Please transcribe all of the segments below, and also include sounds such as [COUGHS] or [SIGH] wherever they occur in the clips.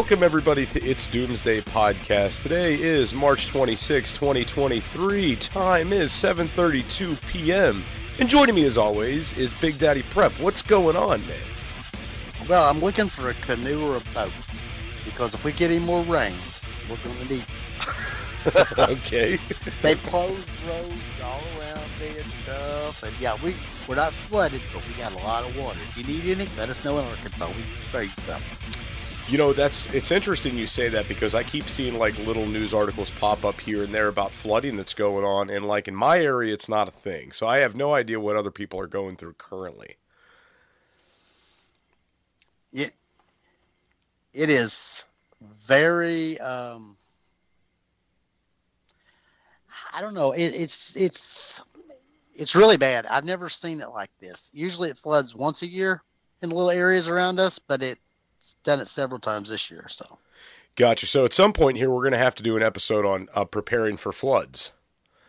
Welcome everybody to It's Doomsday Podcast. Today is March 26, 2023. Time is 7:32 p.m. And joining me as always is Big Daddy Prep. What's going on, man? Well, I'm looking for a canoe or a boat because if we get any more rain, we're going to need. [LAUGHS] [LAUGHS] okay. they closed roads all around me and stuff, and yeah, we we're not flooded, but we got a lot of water. If you need any, let us know in Arkansas. We can spare you some. You know, that's it's interesting you say that because I keep seeing like little news articles pop up here and there about flooding that's going on, and like in my area, it's not a thing. So I have no idea what other people are going through currently. It it is very. Um, I don't know. It, it's it's it's really bad. I've never seen it like this. Usually, it floods once a year in little areas around us, but it done it several times this year. So, gotcha. So at some point here, we're going to have to do an episode on uh, preparing for floods.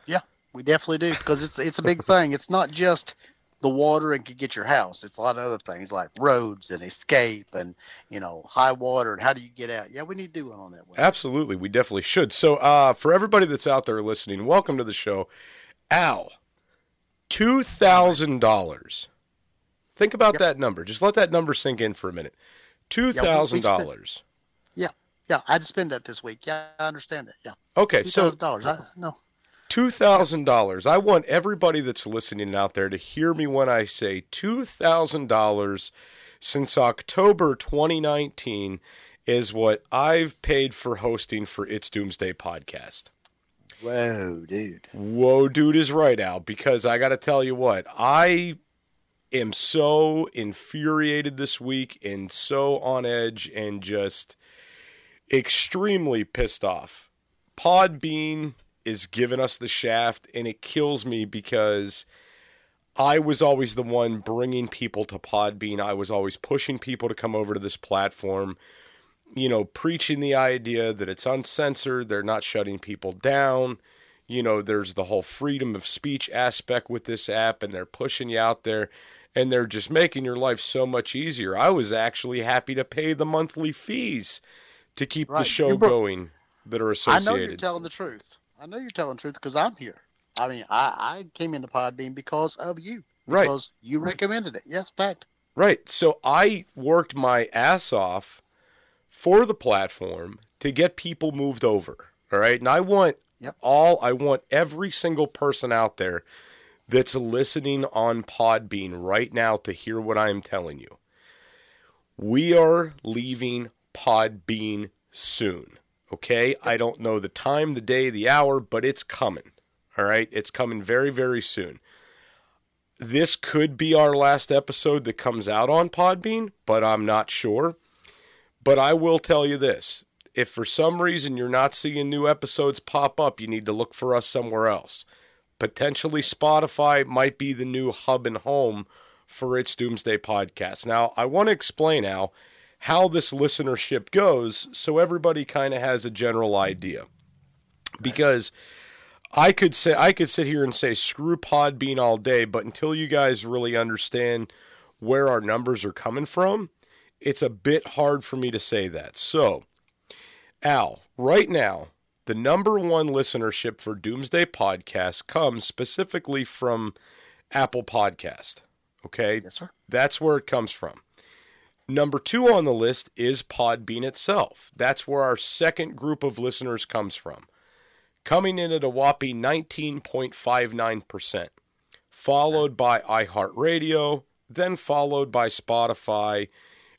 Yeah, we definitely do because it's it's a big thing. It's not just the water and could get your house. It's a lot of other things like roads and escape and you know high water and how do you get out. Yeah, we need to do one on that. One. Absolutely, we definitely should. So uh, for everybody that's out there listening, welcome to the show. Al, two thousand dollars. Think about yep. that number. Just let that number sink in for a minute. Two thousand yeah, dollars. Yeah, yeah. I'd spend that this week. Yeah, I understand that. Yeah. Okay, so dollars. No. Two thousand dollars. I want everybody that's listening out there to hear me when I say two thousand dollars since October 2019 is what I've paid for hosting for It's Doomsday podcast. Whoa, dude. Whoa, dude is right, Al, because I got to tell you what, I am so infuriated this week and so on edge and just extremely pissed off. Podbean is giving us the shaft, and it kills me because I was always the one bringing people to Podbean. I was always pushing people to come over to this platform, you know, preaching the idea that it's uncensored, they're not shutting people down. You know, there's the whole freedom of speech aspect with this app, and they're pushing you out there and they're just making your life so much easier. I was actually happy to pay the monthly fees to keep right. the show bro- going that are associated. I know you're telling the truth. I know you're telling the truth because I'm here. I mean, I, I came into Podbean because of you. Right. Because you recommended it. Yes, fact. Right. So I worked my ass off for the platform to get people moved over. All right. And I want yep. all, I want every single person out there that's listening on Podbean right now to hear what I am telling you. We are leaving Podbean soon. Okay? I don't know the time, the day, the hour, but it's coming. All right? It's coming very, very soon. This could be our last episode that comes out on Podbean, but I'm not sure. But I will tell you this if for some reason you're not seeing new episodes pop up, you need to look for us somewhere else. Potentially, Spotify might be the new hub and home for its Doomsday podcast. Now, I want to explain how how this listenership goes so everybody kind of has a general idea. Because I could say I could sit here and say screw Podbean all day, but until you guys really understand where our numbers are coming from, it's a bit hard for me to say that. So, Al, right now, the number one listenership for Doomsday Podcast comes specifically from Apple Podcast. Okay? Yes, sir. That's where it comes from. Number two on the list is Podbean itself. That's where our second group of listeners comes from. coming in at a whopping 19.59%, followed by iHeartRadio, then followed by Spotify,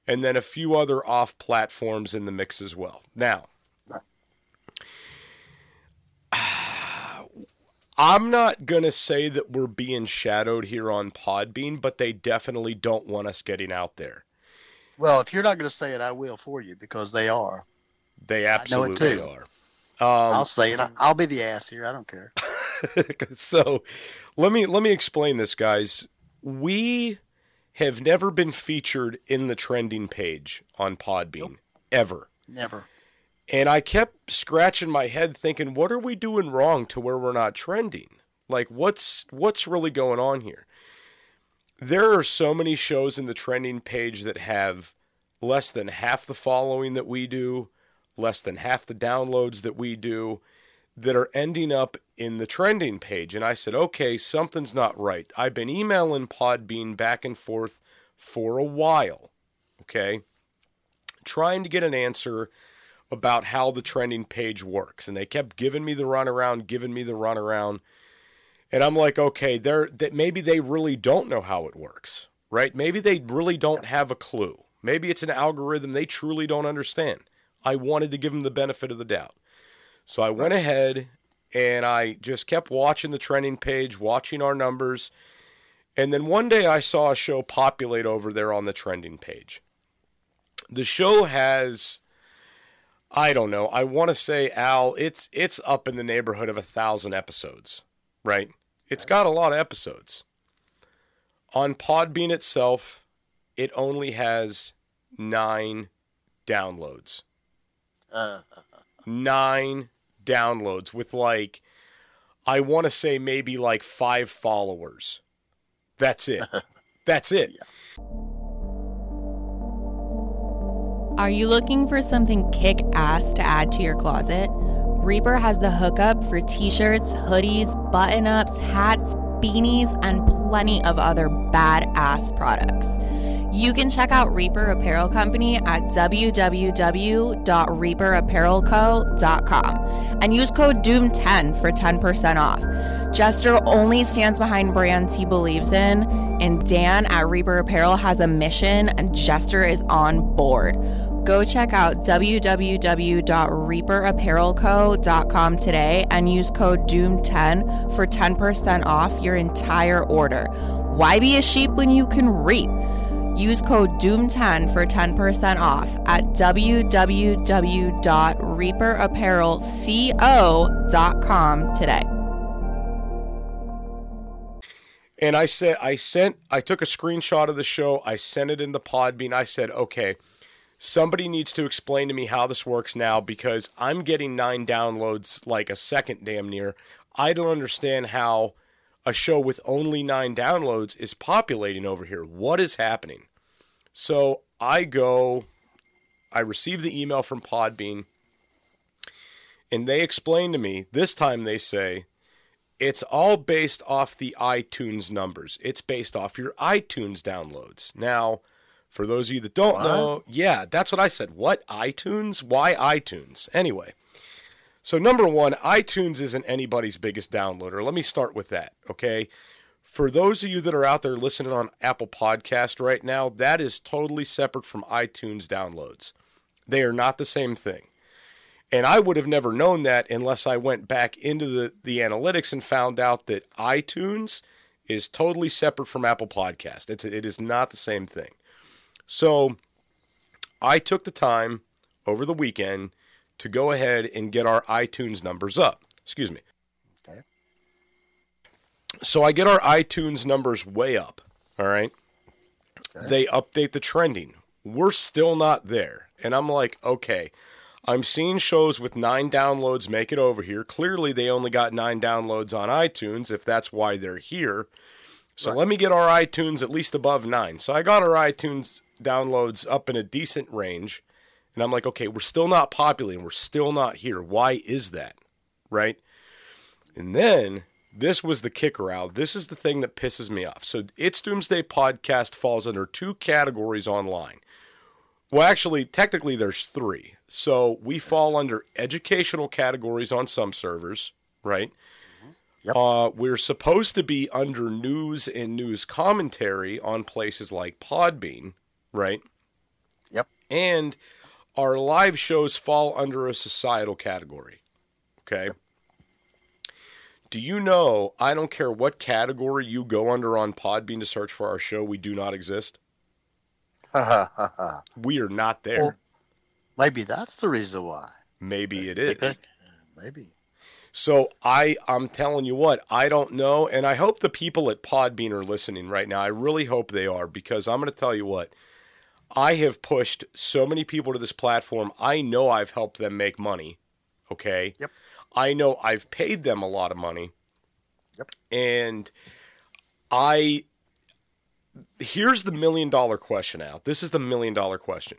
and then a few other off platforms in the mix as well. Now, I'm not going to say that we're being shadowed here on Podbean, but they definitely don't want us getting out there. Well, if you're not going to say it, I will for you because they are. They absolutely are. Um, I'll say it. I'll be the ass here. I don't care. [LAUGHS] so, let me let me explain this, guys. We have never been featured in the trending page on Podbean nope. ever. Never. And I kept scratching my head thinking, what are we doing wrong to where we're not trending? Like what's what's really going on here? There are so many shows in the trending page that have less than half the following that we do, less than half the downloads that we do that are ending up in the trending page. And I said, okay, something's not right. I've been emailing Podbean back and forth for a while, okay, trying to get an answer about how the trending page works. And they kept giving me the runaround, giving me the runaround. And I'm like, okay, they're that maybe they really don't know how it works, right? Maybe they really don't have a clue. Maybe it's an algorithm they truly don't understand. I wanted to give them the benefit of the doubt. So I went ahead and I just kept watching the trending page, watching our numbers. And then one day I saw a show populate over there on the trending page. The show has I don't know. I want to say Al, it's it's up in the neighborhood of a thousand episodes, right? It's got a lot of episodes. On Podbean itself, it only has nine downloads. Uh, nine downloads with like, I want to say maybe like five followers. That's it. [LAUGHS] That's it. Yeah. Are you looking for something kick ass to add to your closet? Reaper has the hookup for t shirts, hoodies, button ups, hats, beanies, and plenty of other badass products. You can check out Reaper Apparel Company at www.reaperapparelco.com and use code DOOM10 for 10% off. Jester only stands behind brands he believes in, and Dan at Reaper Apparel has a mission, and Jester is on board. Go check out www.reaperapparelco.com today and use code DOOM10 for 10% off your entire order. Why be a sheep when you can reap? Use code DOOM10 for 10% off at www.reaperapparelco.com today. And I said, I sent, I took a screenshot of the show. I sent it in the Podbean. I said, okay, somebody needs to explain to me how this works now because I'm getting nine downloads like a second damn near. I don't understand how a show with only nine downloads is populating over here. What is happening? So I go, I receive the email from Podbean, and they explain to me, this time they say, it's all based off the iTunes numbers. It's based off your iTunes downloads. Now, for those of you that don't what? know, yeah, that's what I said. What iTunes? Why iTunes? Anyway, so number one, iTunes isn't anybody's biggest downloader. Let me start with that, okay? For those of you that are out there listening on Apple Podcast right now, that is totally separate from iTunes downloads. They are not the same thing. And I would have never known that unless I went back into the, the analytics and found out that iTunes is totally separate from Apple Podcast. It's, it is not the same thing. So I took the time over the weekend to go ahead and get our iTunes numbers up. Excuse me. Okay. So I get our iTunes numbers way up. All right. Okay. They update the trending. We're still not there. And I'm like, okay, I'm seeing shows with nine downloads make it over here. Clearly, they only got nine downloads on iTunes, if that's why they're here. So right. let me get our iTunes at least above nine. So I got our iTunes downloads up in a decent range. And I'm like, okay, we're still not populating. We're still not here. Why is that? Right? And then this was the kicker out. This is the thing that pisses me off. So, It's Doomsday podcast falls under two categories online. Well, actually, technically, there's three. So, we fall under educational categories on some servers, right? Yep. Uh, we're supposed to be under news and news commentary on places like Podbean, right? Yep. And our live shows fall under a societal category. Okay. Do you know, I don't care what category you go under on Podbean to search for our show, we do not exist? Ha ha ha ha. We are not there. Well, Maybe that's the reason why. Maybe it is. Maybe. So I I'm telling you what, I don't know and I hope the people at Podbean are listening right now. I really hope they are because I'm going to tell you what. I have pushed so many people to this platform. I know I've helped them make money. Okay? Yep. I know I've paid them a lot of money. Yep. And I here's the million dollar question out. This is the million dollar question.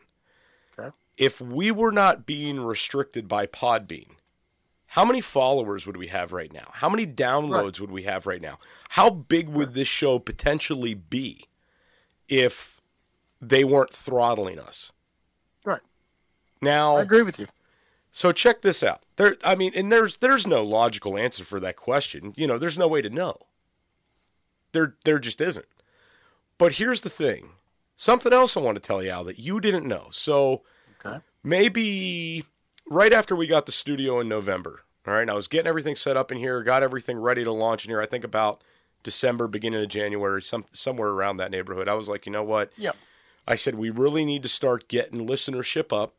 Okay. If we were not being restricted by Podbean, how many followers would we have right now? How many downloads would we have right now? How big would this show potentially be if they weren't throttling us? Right. Now, I agree with you. so check this out. There, I mean, and there's there's no logical answer for that question. You know, there's no way to know. There, there just isn't. But here's the thing. Something else I want to tell you, Al, that you didn't know. So Okay. maybe right after we got the studio in November. All right, and I was getting everything set up in here, got everything ready to launch in here. I think about December, beginning of January, some somewhere around that neighborhood. I was like, you know what? Yep. I said we really need to start getting listenership up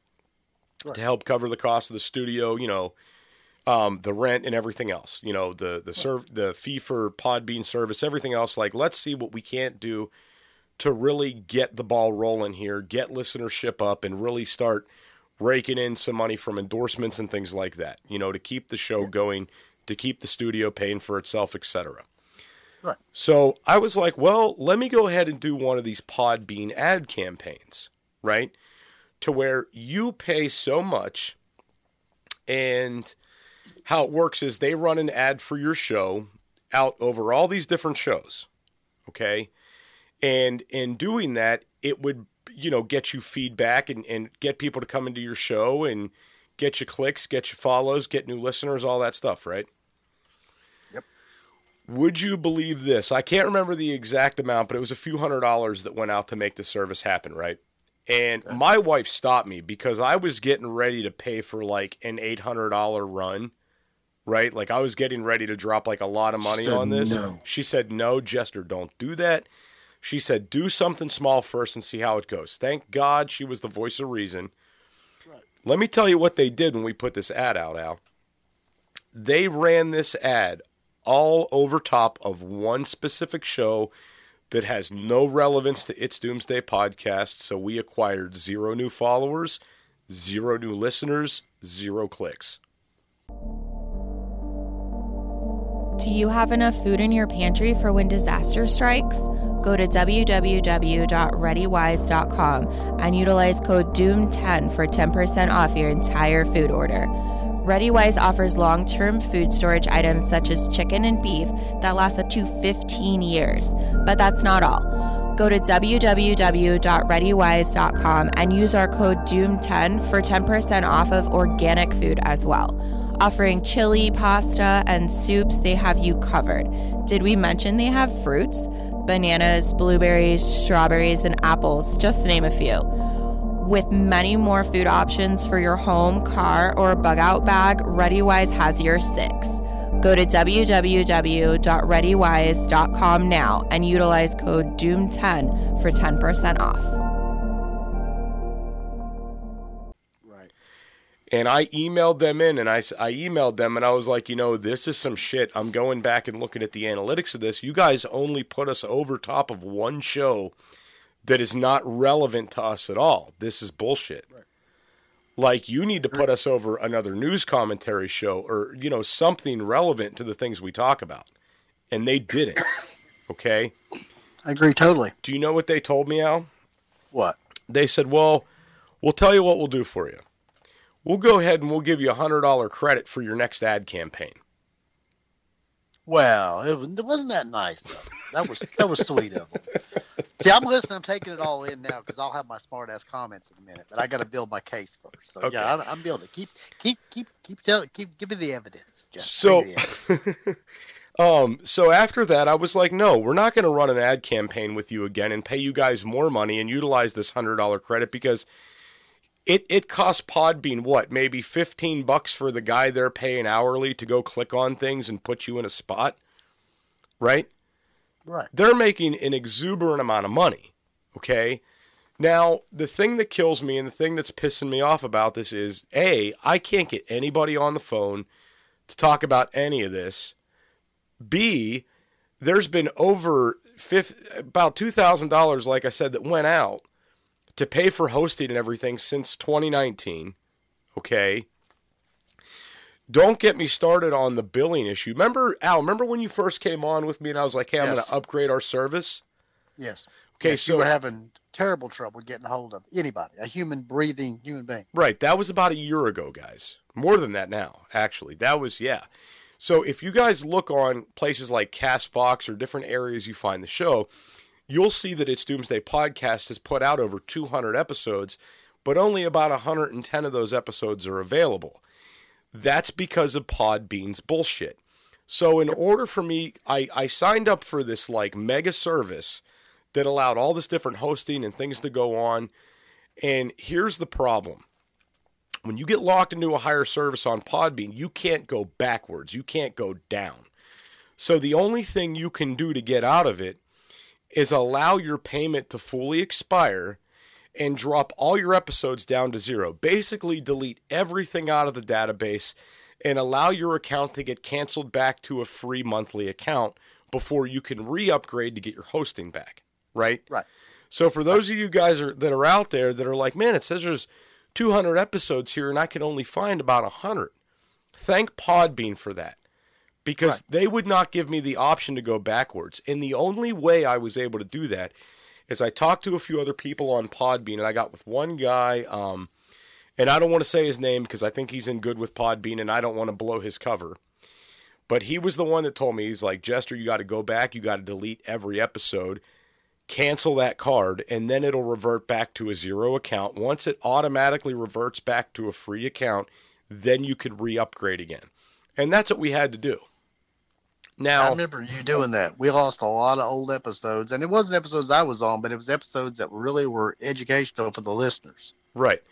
Right. to help cover the cost of the studio. You know, um, the rent and everything else. You know, the the serv- the fee for Podbean service, everything else. Like, let's see what we can't do to really get the ball rolling here, get listenership up, and really start raking in some money from endorsements and things like that. You know, to keep the show going, to keep the studio paying for itself, etc. So I was like, well, let me go ahead and do one of these Podbean ad campaigns, right? To where you pay so much, and how it works is they run an ad for your show out over all these different shows, okay? And in doing that, it would, you know, get you feedback and, and get people to come into your show and get you clicks, get you follows, get new listeners, all that stuff, right? Would you believe this? I can't remember the exact amount, but it was a few hundred dollars that went out to make the service happen, right? And my wife stopped me because I was getting ready to pay for like an $800 run, right? Like I was getting ready to drop like a lot of money on this. no. She said, No, Jester, don't do that. She said, Do something small first and see how it goes. Thank God she was the voice of reason. Let me tell you what they did when we put this ad out, Al. They ran this ad all over top of one specific show that has no relevance to its Doomsday podcast. So we acquired zero new followers, zero new listeners, zero clicks. Do you have enough food in your pantry for when disaster strikes? Go to www.readywise.com and utilize code DOOM10 for 10% off your entire food order. ReadyWise offers long term food storage items such as chicken and beef that last up to 15 years. But that's not all. Go to www.readywise.com and use our code DOOM10 for 10% off of organic food as well. Offering chili, pasta, and soups, they have you covered. Did we mention they have fruits? Bananas, blueberries, strawberries, and apples, just to name a few. With many more food options for your home, car, or bug out bag, ReadyWise has your six. Go to www.readywise.com now and utilize code DOOM10 for 10% off. Right. And I emailed them in and I, I emailed them and I was like, you know, this is some shit. I'm going back and looking at the analytics of this. You guys only put us over top of one show that is not relevant to us at all. This is bullshit. Like you need to put us over another news commentary show or, you know, something relevant to the things we talk about. And they didn't. [COUGHS] Okay? I agree totally. Do you know what they told me, Al? What? they said, "Well, we'll tell you what we'll do for you. We'll go ahead and we'll give you a hundred dollar credit for your next ad campaign." Well, it, was, it wasn't that nice though. That was that was sweet of them. See, I'm listening. I'm taking it all in now because I'll have my smart ass comments in a minute. But I got to build my case first. So Okay. yeah, I'm, I'm building. Keep, keep, keep, keep telling. Keep, give me the evidence. Jeff. So, the evidence. [LAUGHS] um, so after that, I was like, no, we're not going to run an ad campaign with you again and pay you guys more money and utilize this hundred dollar credit because it it costs Podbean what maybe fifteen bucks for the guy they're paying hourly to go click on things and put you in a spot, right? right. they're making an exuberant amount of money. Okay. Now, the thing that kills me and the thing that's pissing me off about this is A, I can't get anybody on the phone to talk about any of this. B, there's been over fif- about $2,000, like I said, that went out to pay for hosting and everything since 2019. Okay. Don't get me started on the billing issue. Remember, Al, remember when you first came on with me and I was like, hey, I'm Yes. going to upgrade our service? Yes. Okay, Yes, so you were having terrible trouble getting a hold of anybody, a human breathing human being. Right. That was about a year ago, guys. More than that now, actually. That was, yeah. So if you guys look on places like Castbox or different areas you find the show, you'll see that its Doomsday Podcast has put out over 200 episodes, but only about 110 of those episodes are available. That's because of Podbean's bullshit. So in order for me, I, I signed up for this like mega service that allowed all this different hosting and things to go on. And here's the problem when you get locked into a higher service on Podbean, you can't go backwards. You can't go down. So the only thing you can do to get out of it is allow your payment to fully expire and drop all your episodes down to zero. Basically, delete everything out of the database and allow your account to get canceled back to a free monthly account before you can re upgrade to get your hosting back. Right? Right. So for those of you guys are, that are out there that are like, man, it says there's 200 episodes here and I can only find about 100. Thank Podbean for that. Because Right. they would not give me the option to go backwards. And the only way I was able to do that is I talked to a few other people on Podbean and I got with one guy um and I don't want to say his name because I think he's in good with Podbean and I don't want to blow his cover. But he was the one that told me he's like, "Jester, you got to go back, you got to delete every episode." cancel that card and then it'll revert back to a zero account. Once it automatically reverts back to a free account, then you could re-upgrade again. And that's what we had to do. I remember you doing that. We lost a lot of old episodes, and it wasn't episodes I was on, but it was episodes that really were educational for the listeners. right.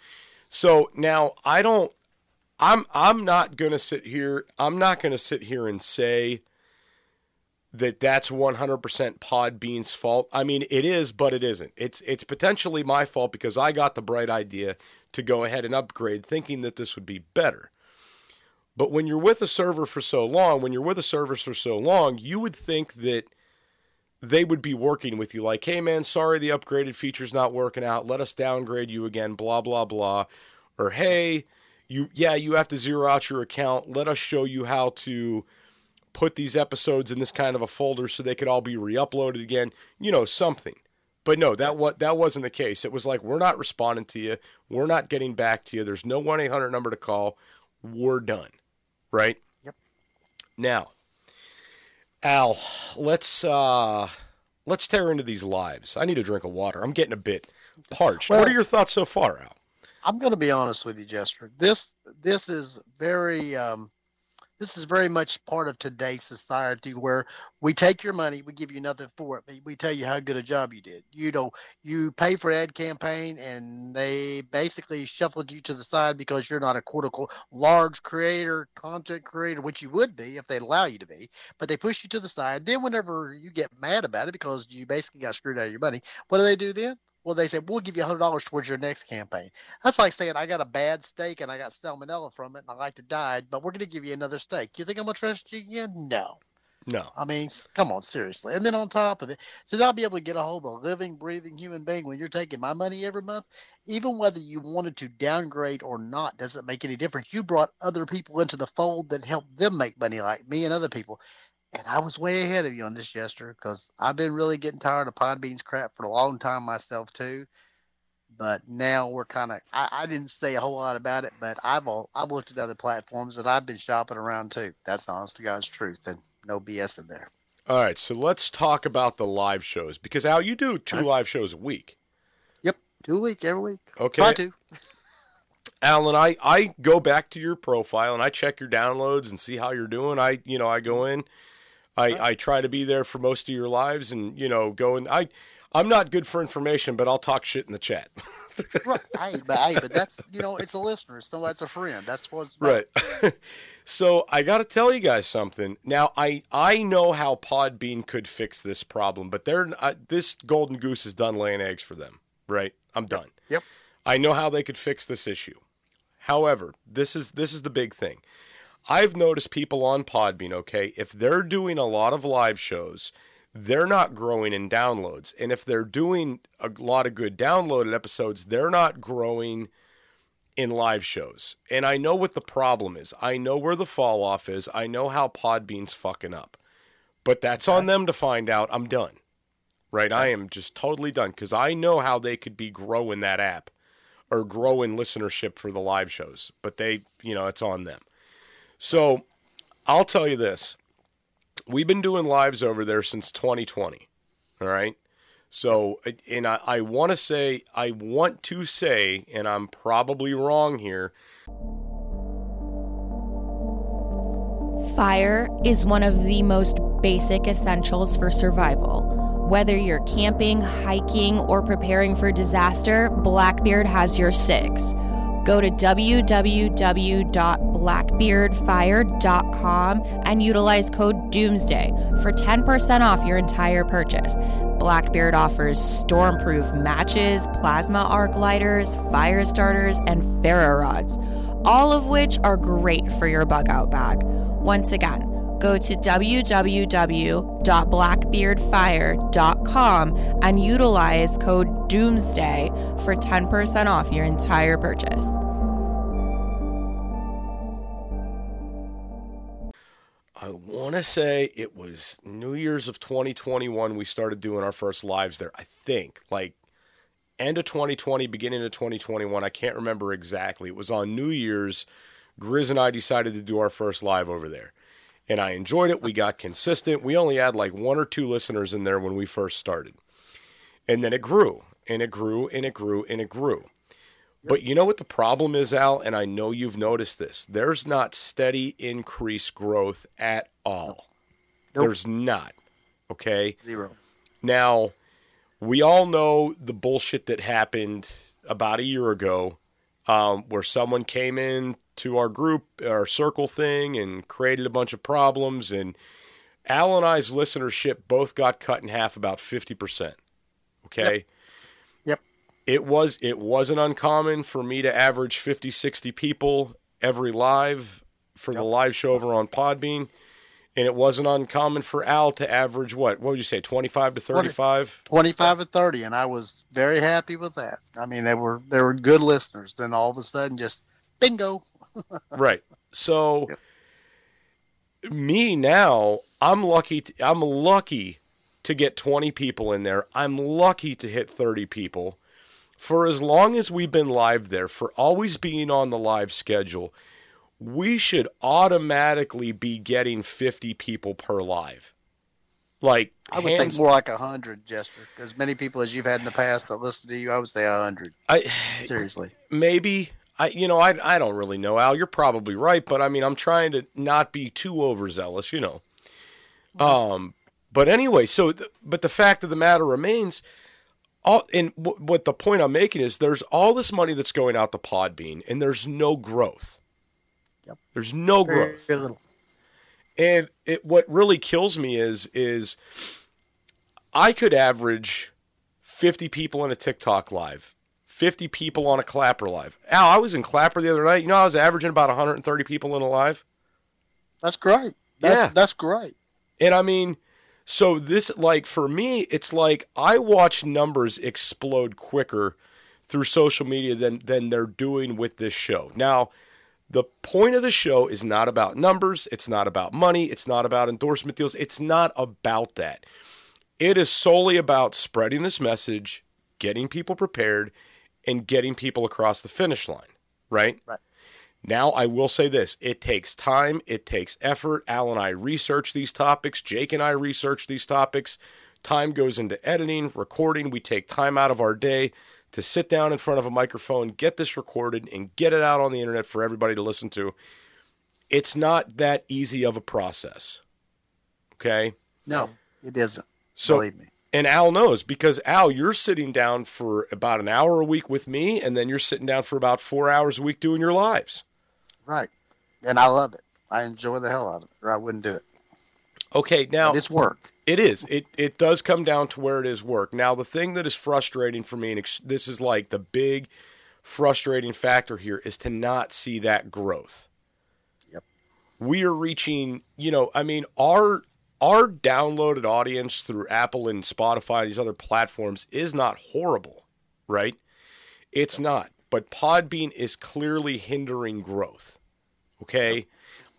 So now I don't I'm I'm not to sit here I'm not to sit here and say that that's 100% Podbean's fault. I mean, it is, but it isn't. It's it's potentially my fault because I got the bright idea to go ahead and upgrade thinking that this would be better. But when you're with a server for so long, when you're with a service for so long, you would think that they would be working with you. Like, "Hey man, sorry the upgraded feature's not working out. Let us downgrade you again, blah blah blah." Or, "Hey, you yeah, you have to zero out your account. Let us show you how to put these episodes in this kind of a folder so they could all be re-uploaded again. You know something. But no that what that wasn't the case. It was like we're not responding to you. We're not getting back to you. There's no 1-800 number to call. We're done right? Yep. now al let's uh let's tear into these lives. I need a drink of water. I'm getting a bit parched. What are your thoughts so far al? I'm going to be honest with you, Jester. This this is very um, this is very much part of today's society where we take your money, we give you nothing for it, but we tell you how good a job you did. You know, you pay for ad campaign, and they basically shuffled you to the side because you're not a quote large creator, content creator, which you would be if they'd allow you to be. But they push you to the side. Then, whenever you get mad about it because you basically got screwed out of your money, what do they do then? Well, they say we'll give you hundred dollars towards your next campaign. That's like saying I got a bad steak and I got salmonella from it and I like to die, but we're going to give you another steak. You think I'm going to trust you again? No. no I mean, come on, seriously. And then on top of it, to not be able to get a hold of a living, breathing human being when you're taking my money every month, even whether you wanted to downgrade or not, doesn't make any difference. You brought other people into the fold that helped them make money, like me and other people. And I was way ahead of you on this, Jester, because I've been really getting tired of Podbean's crap for a long time myself too. But now we're kind of, I, I didn't say a whole lot about it, but I've all, I've looked at other platforms that I've been shopping around too. That's honest to God's truth and no BS in there. All right, so let's talk about the live shows because Al, you do two live shows a week. Yep, two a week every week. Okay. Try to. [LAUGHS] Alan, I, I go back to your profile and I check your downloads and see how you're doing. I you know I go in, I, I try to be there for most of your lives and you know go and I I'm not good for information, but I'll talk shit in the chat. [LAUGHS] right. Hey, but hey, but that's you know, it's a listener. It's no, it's a friend. That's what's right. [LAUGHS] so I got to tell you guys something. Now I I know how Podbean could fix this problem, but they're uh, this golden goose is done laying eggs for them. Right. I'm done. Yep. I know how they could fix this issue. However, this is this is the big thing. I've noticed people on Podbean, okay, if they're doing a lot of live shows, they're not growing in downloads. And if they're doing a lot of good downloaded episodes, they're not growing in live shows. And I know what the problem is. I know where the fall off is. I know how Podbean's fucking up. But that's on them to find out. I'm done. Right? I am just totally done because I know how they could be growing that app or growing listenership for the live shows. But they, you know, it's on them. So I'll tell you this we've been doing lives over there since 2020. All right. So, and I, I want to say, I want to say, and I'm probably wrong here. Fire is one of the most basic essentials for survival. Whether you're camping, hiking, or preparing for disaster, Blackbeard has your six. Go to www.blackbeardfire.com and utilize code Doomsday for 10% off your entire purchase. Blackbeard offers stormproof matches, plasma arc lighters, fire starters, and ferro rods, all of which are great for your bug out bag. Once again, go to www.blackbeardfire.com and utilize code Doomsday for 10% off your entire purchase. I want to say it was New Year's of 2021 we started doing our first lives there. I think like end of 2020, beginning of 2021. I can't remember exactly. It was on New Year's. Grizz and I decided to do our first live over there. And I enjoyed it. We got consistent. We only had like one or two listeners in there when we first started. And then it grew and it grew and it grew and it grew. But you know what the problem is, Al? And I know you've noticed this. There's not steady increased growth at all. Nope. There's not. Okay. Zero. Now, we all know the bullshit that happened about a year ago um, where someone came in to our group, our circle thing, and created a bunch of problems. And Al and I's listenership both got cut in half about 50%. Okay. Yep. It was it wasn't uncommon for me to average 50, 60 people every live for the live show over on Podbean. And it wasn't uncommon for Al to average what? What would you say, 25 to 35? 25 and 30 and I was very happy with that. I mean, they were they were good listeners. Then all of a sudden just bingo. Right. So me now, I'm lucky to, I'm lucky to get 20 people in there. I'm lucky to hit 30 people. For as long as we've been live there, for always being on the live schedule, we should automatically be getting 50 people per live. Like I would hands- think more like a hundred, Jester. As many people as you've had in the past that listen to you, I would say a hundred. I Seriously. maybe I you know I I don't really know Al. You're probably right, but I mean I'm trying to not be too overzealous, you know. Um, but anyway, so th- but the fact of the matter remains. All, and w- what the point I'm making is there's all this money that's going out the Podbean, and there's no growth. Yep. There's no Very, growth. very little. And it what really kills me is is I could average 50 people in a TikTok live, 50 people on a Clapper live. Al, I was in Clapper the other night. You know, I was averaging about 130 people in a live. That's great. That's Yeah. that's great. And I mean, so this like for me, it's like I watch numbers explode quicker through social media than than they're doing with this show. Now, the point of the show is not about numbers, it's not about money, it's not about endorsement deals, it's not about that. It is solely about spreading this message, getting people prepared, and getting people across the finish line, right? Right. Now, I will say this it takes time, it takes effort. Al and I research these topics, Jake and I research these topics. Time goes into editing, recording. We take time out of our day to sit down in front of a microphone, get this recorded, and get it out on the internet for everybody to listen to. It's not that easy of a process. Okay? No, it isn't. So, Believe me. And Al knows because Al, you're sitting down for about an hour a week with me, and then you're sitting down for about four hours a week doing your lives. Right. And I love it. I enjoy the hell out of it, or I wouldn't do it. Okay, now It's work. It is. It it does come down to where it is work. Now, the thing that is frustrating for me, and this is like the big frustrating factor here, is to not see that growth. Yep. We are reaching. You know, I mean, our our downloaded audience through Apple and Spotify and these other platforms is not horrible, right? It's not. But Podbean is clearly hindering growth. Okay.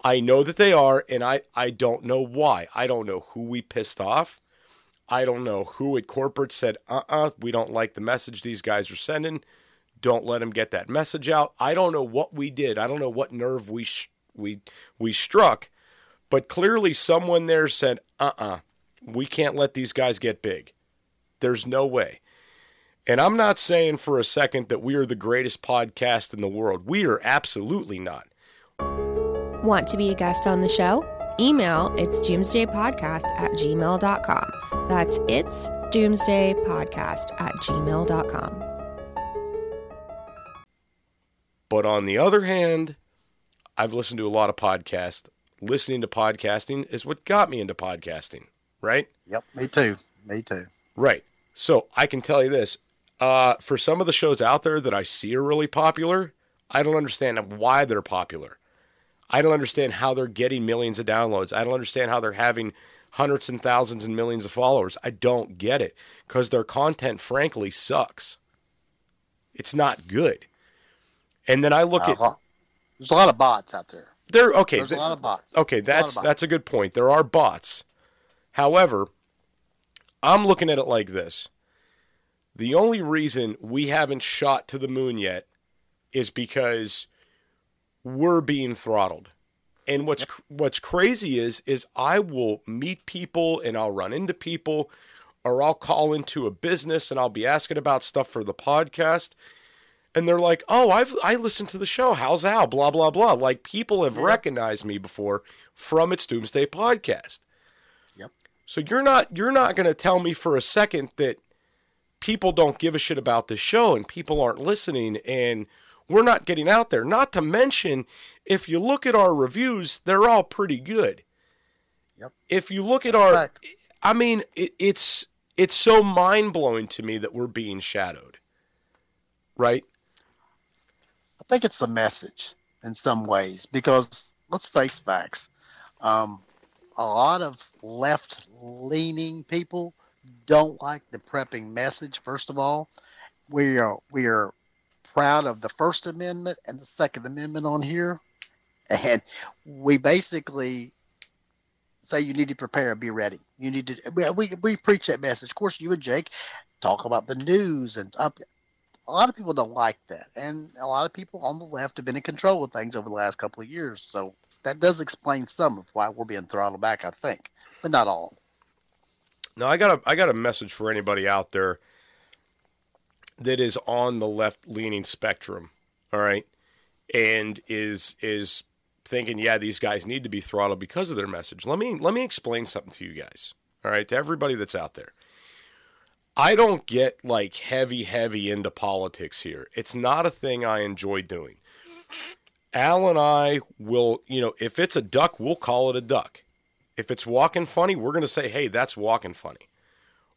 I know that they are, and I, I don't know why. I don't know who we pissed off. I don't know who at corporate said, uh uh we don't like the message these guys are sending. Don't let them get that message out. I don't know what we did. I don't know what nerve we sh- we we struck, but clearly someone there said, uh uh we can't let these guys get big. There's no way. And I'm not saying for a second that we are the greatest podcast in the world. We are absolutely not. Want to be a guest on the show? Email it's doomsdaypodcast at gmail.com. That's it's doomsdaypodcast at gmail.com. But on the other hand, I've listened to a lot of podcasts. Listening to podcasting is what got me into podcasting, right? Yep. Me too. Me too. Right. So I can tell you this. Uh, for some of the shows out there that I see are really popular, I don't understand why they're popular. I don't understand how they're getting millions of downloads. I don't understand how they're having hundreds and thousands and millions of followers. I don't get it because their content, frankly, sucks. It's not good. And then I look at Uh-huh. There's a lot of bots out there. There. Okay, There's a lot of bots. Okay, There's a that's bots. that's a good point. There are bots. However, I'm looking at it like this. The only reason we haven't shot to the moon yet is because we're being throttled. And what's what's crazy is is I will meet people and I'll run into people or I'll call into a business and I'll be asking about stuff for the podcast and they're like, "Oh, I've I listened to the show. How's Al? Blah blah blah." Like people have recognized me before from its Doomsday podcast. Yep. So you're not you're not going to tell me for a second that people don't give a shit about the show and people aren't listening and we're not getting out there. Not to mention, if you look at our reviews, they're all pretty good. Yep. If you look at our, Fact. I mean, it, it's it's so mind blowing to me that we're being shadowed. Right. I think it's the message in some ways because let's face facts. Um, a lot of left leaning people don't like the prepping message, first of all. We are we are proud of the First Amendment and the Second Amendment on here. And we basically say you need to prepare, and be ready. You need to we we, we preach that message. Of course you and Jake talk about the news and up a lot of people don't like that, and a lot of people on the left have been in control of things over the last couple of years. So that does explain some of why we're being throttled back, I think, but not all. Now I got a I got a message for anybody out there that is on the left leaning spectrum, all right, and is is thinking, yeah, these guys need to be throttled because of their message. Let me let me explain something to you guys, all right, to everybody that's out there. I don't get like heavy, heavy into politics here. It's not a thing I enjoy doing. Al and I will, you know, if it's a duck, we'll call it a duck. If it's walking funny, we're going to say, "Hey, that's walking funny."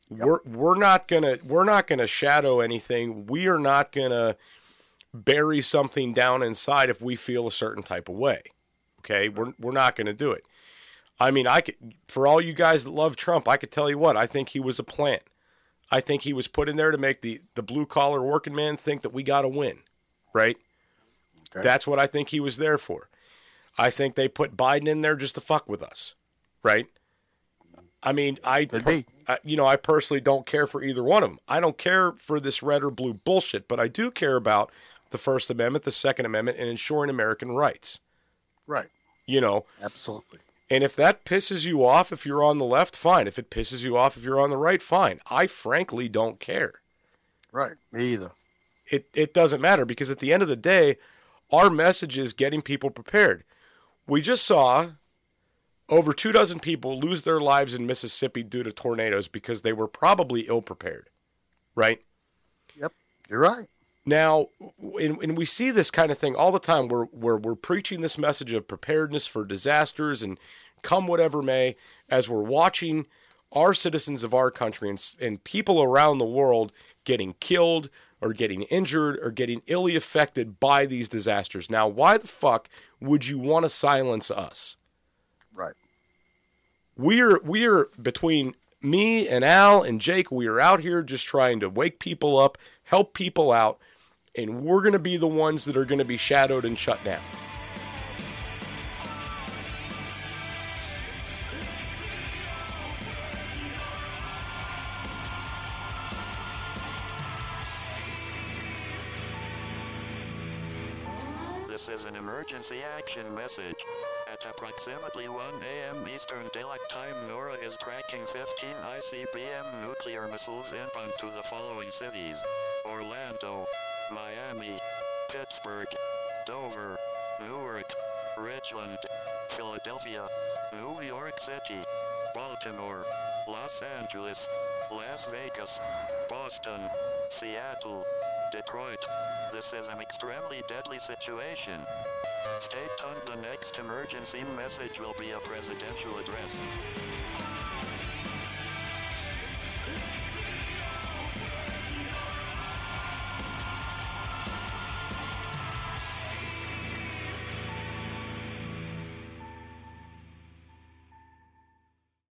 We're we're not going to we're not going to shadow anything. We are not going to bury something down inside if we feel a certain type of way. Okay? We're we're not going to do it. I mean, I could for all you guys that love Trump, I could tell you what, I think he was a plant. I think he was put in there to make the the blue collar working man think that we got to win, right? Okay. That's what I think he was there for. I think they put Biden in there just to fuck with us, right? I mean, I, be. I you know, I personally don't care for either one of them. I don't care for this red or blue bullshit, but I do care about the First Amendment, the Second Amendment, and ensuring American rights. Right. You know, Absolutely. And if that pisses you off if you're on the left, fine. If it pisses you off if you're on the right, fine. I frankly don't care. Right. Me either. It it doesn't matter because at the end of the day, our message is getting people prepared. We just saw over two dozen people lose their lives in Mississippi due to tornadoes because they were probably ill prepared. Right? Yep. You're right. Now, and, and we see this kind of thing all the time where, where we're preaching this message of preparedness for disasters and come whatever may, as we're watching our citizens of our country and, and people around the world getting killed or getting injured or getting illy affected by these disasters. Now, why the fuck would you want to silence us? Right. We're we're between me and Al and Jake, we are out here just trying to wake people up, help people out, and we're going to be the ones that are going to be shadowed and shut down. This is an emergency action message. At approximately 1 a.m. Eastern Daylight Time, NORAD is tracking 15 ICBM nuclear missiles inbound to the following cities Orlando, Pittsburgh, Dover, Newark, Richland, Philadelphia, New York City, Baltimore, Los Angeles, Las Vegas, Boston, Seattle, Detroit. This is an extremely deadly situation. Stay tuned. The next emergency message will be a presidential address.